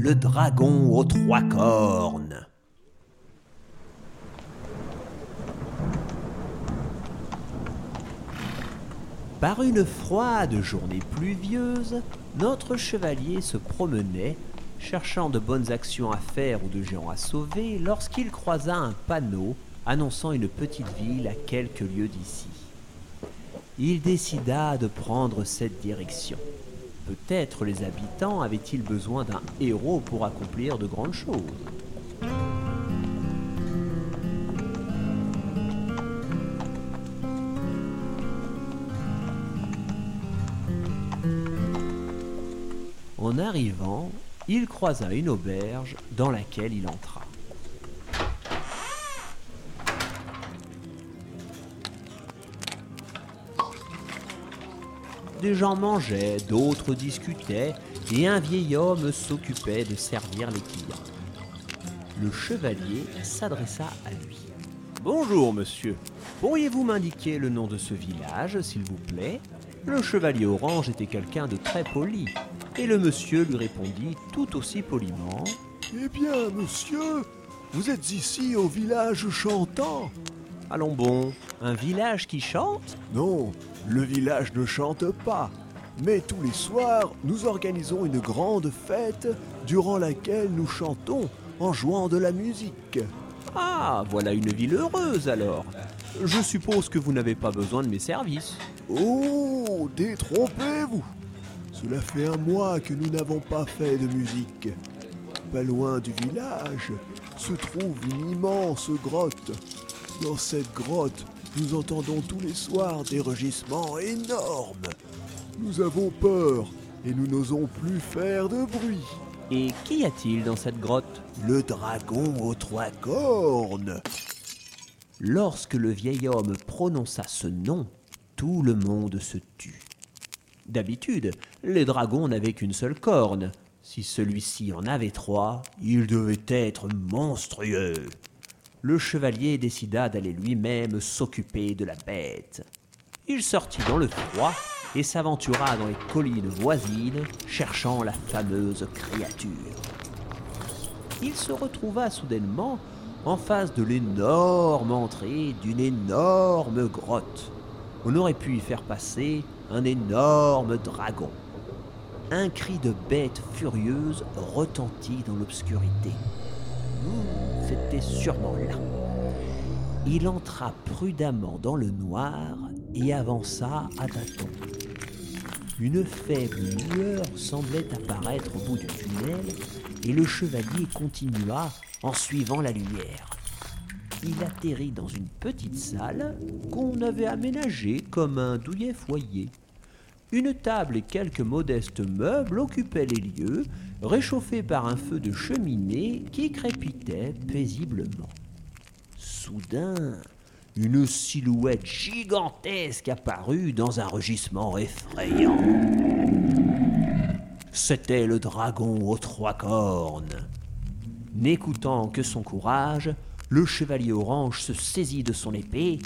le dragon aux trois cornes. Par une froide journée pluvieuse, notre chevalier se promenait, cherchant de bonnes actions à faire ou de géants à sauver, lorsqu'il croisa un panneau annonçant une petite ville à quelques lieues d'ici. Il décida de prendre cette direction. Peut-être les habitants avaient-ils besoin d'un héros pour accomplir de grandes choses. En arrivant, il croisa une auberge dans laquelle il entra. Des gens mangeaient, d'autres discutaient, et un vieil homme s'occupait de servir les clients. Le chevalier s'adressa à lui. Bonjour, monsieur. Pourriez-vous m'indiquer le nom de ce village, s'il vous plaît? Le chevalier orange était quelqu'un de très poli, et le monsieur lui répondit tout aussi poliment. Eh bien, monsieur, vous êtes ici au village chantant Allons bon, un village qui chante Non, le village ne chante pas. Mais tous les soirs, nous organisons une grande fête durant laquelle nous chantons en jouant de la musique. Ah, voilà une ville heureuse alors. Je suppose que vous n'avez pas besoin de mes services. Oh, détrompez-vous Cela fait un mois que nous n'avons pas fait de musique. Pas loin du village se trouve une immense grotte. Dans cette grotte, nous entendons tous les soirs des rugissements énormes. Nous avons peur et nous n'osons plus faire de bruit. Et qu'y a-t-il dans cette grotte? Le dragon aux trois cornes. Lorsque le vieil homme prononça ce nom, tout le monde se tut. D'habitude, les dragons n'avaient qu'une seule corne. Si celui-ci en avait trois, il devait être monstrueux. Le chevalier décida d'aller lui-même s'occuper de la bête. Il sortit dans le froid et s'aventura dans les collines voisines, cherchant la fameuse créature. Il se retrouva soudainement en face de l'énorme entrée d'une énorme grotte. On aurait pu y faire passer un énorme dragon. Un cri de bête furieuse retentit dans l'obscurité. C'était sûrement là. Il entra prudemment dans le noir et avança à tâtons. Une faible lueur semblait apparaître au bout du tunnel et le chevalier continua en suivant la lumière. Il atterrit dans une petite salle qu'on avait aménagée comme un douillet foyer. Une table et quelques modestes meubles occupaient les lieux, réchauffés par un feu de cheminée qui crépitait paisiblement. Soudain, une silhouette gigantesque apparut dans un rugissement effrayant. C'était le dragon aux trois cornes. N'écoutant que son courage, le chevalier orange se saisit de son épée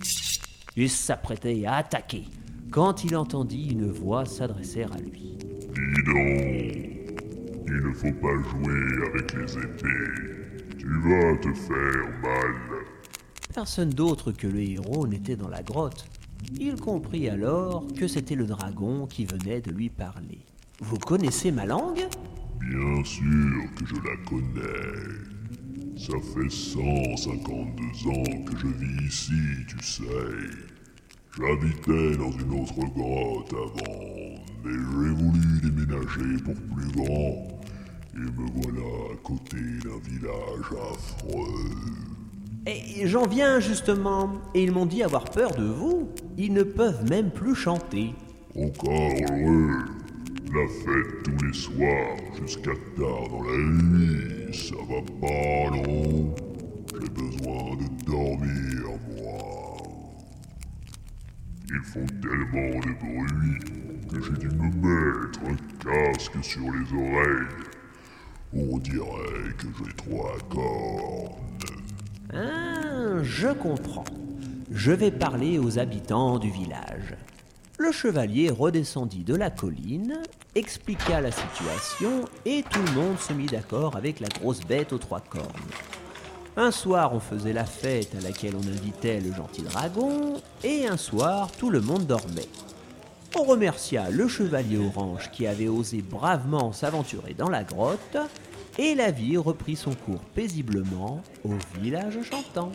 et s'apprêtait à attaquer quand il entendit une voix s'adresser à lui. Dis donc, il ne faut pas jouer avec les épées. Tu vas te faire mal. Personne d'autre que le héros n'était dans la grotte. Il comprit alors que c'était le dragon qui venait de lui parler. Vous connaissez ma langue? Bien sûr que je la connais. Ça fait 152 ans que je vis ici, tu sais. J'habitais dans une autre grotte avant, mais j'ai voulu déménager pour plus grand. Et me voilà à côté d'un village affreux. Et j'en viens justement, et ils m'ont dit avoir peur de vous. Ils ne peuvent même plus chanter. Encore heureux. La fête tous les soirs jusqu'à tard dans la nuit, ça va pas non? J'ai besoin de dormir, moi. Ils font tellement de bruit que j'ai dû me mettre un casque sur les oreilles. On dirait que j'ai trois cornes. Ah, je comprends. Je vais parler aux habitants du village. Le chevalier redescendit de la colline, expliqua la situation et tout le monde se mit d'accord avec la grosse bête aux trois cornes. Un soir, on faisait la fête à laquelle on invitait le gentil dragon, et un soir, tout le monde dormait. On remercia le chevalier orange qui avait osé bravement s'aventurer dans la grotte, et la vie reprit son cours paisiblement au village chantant.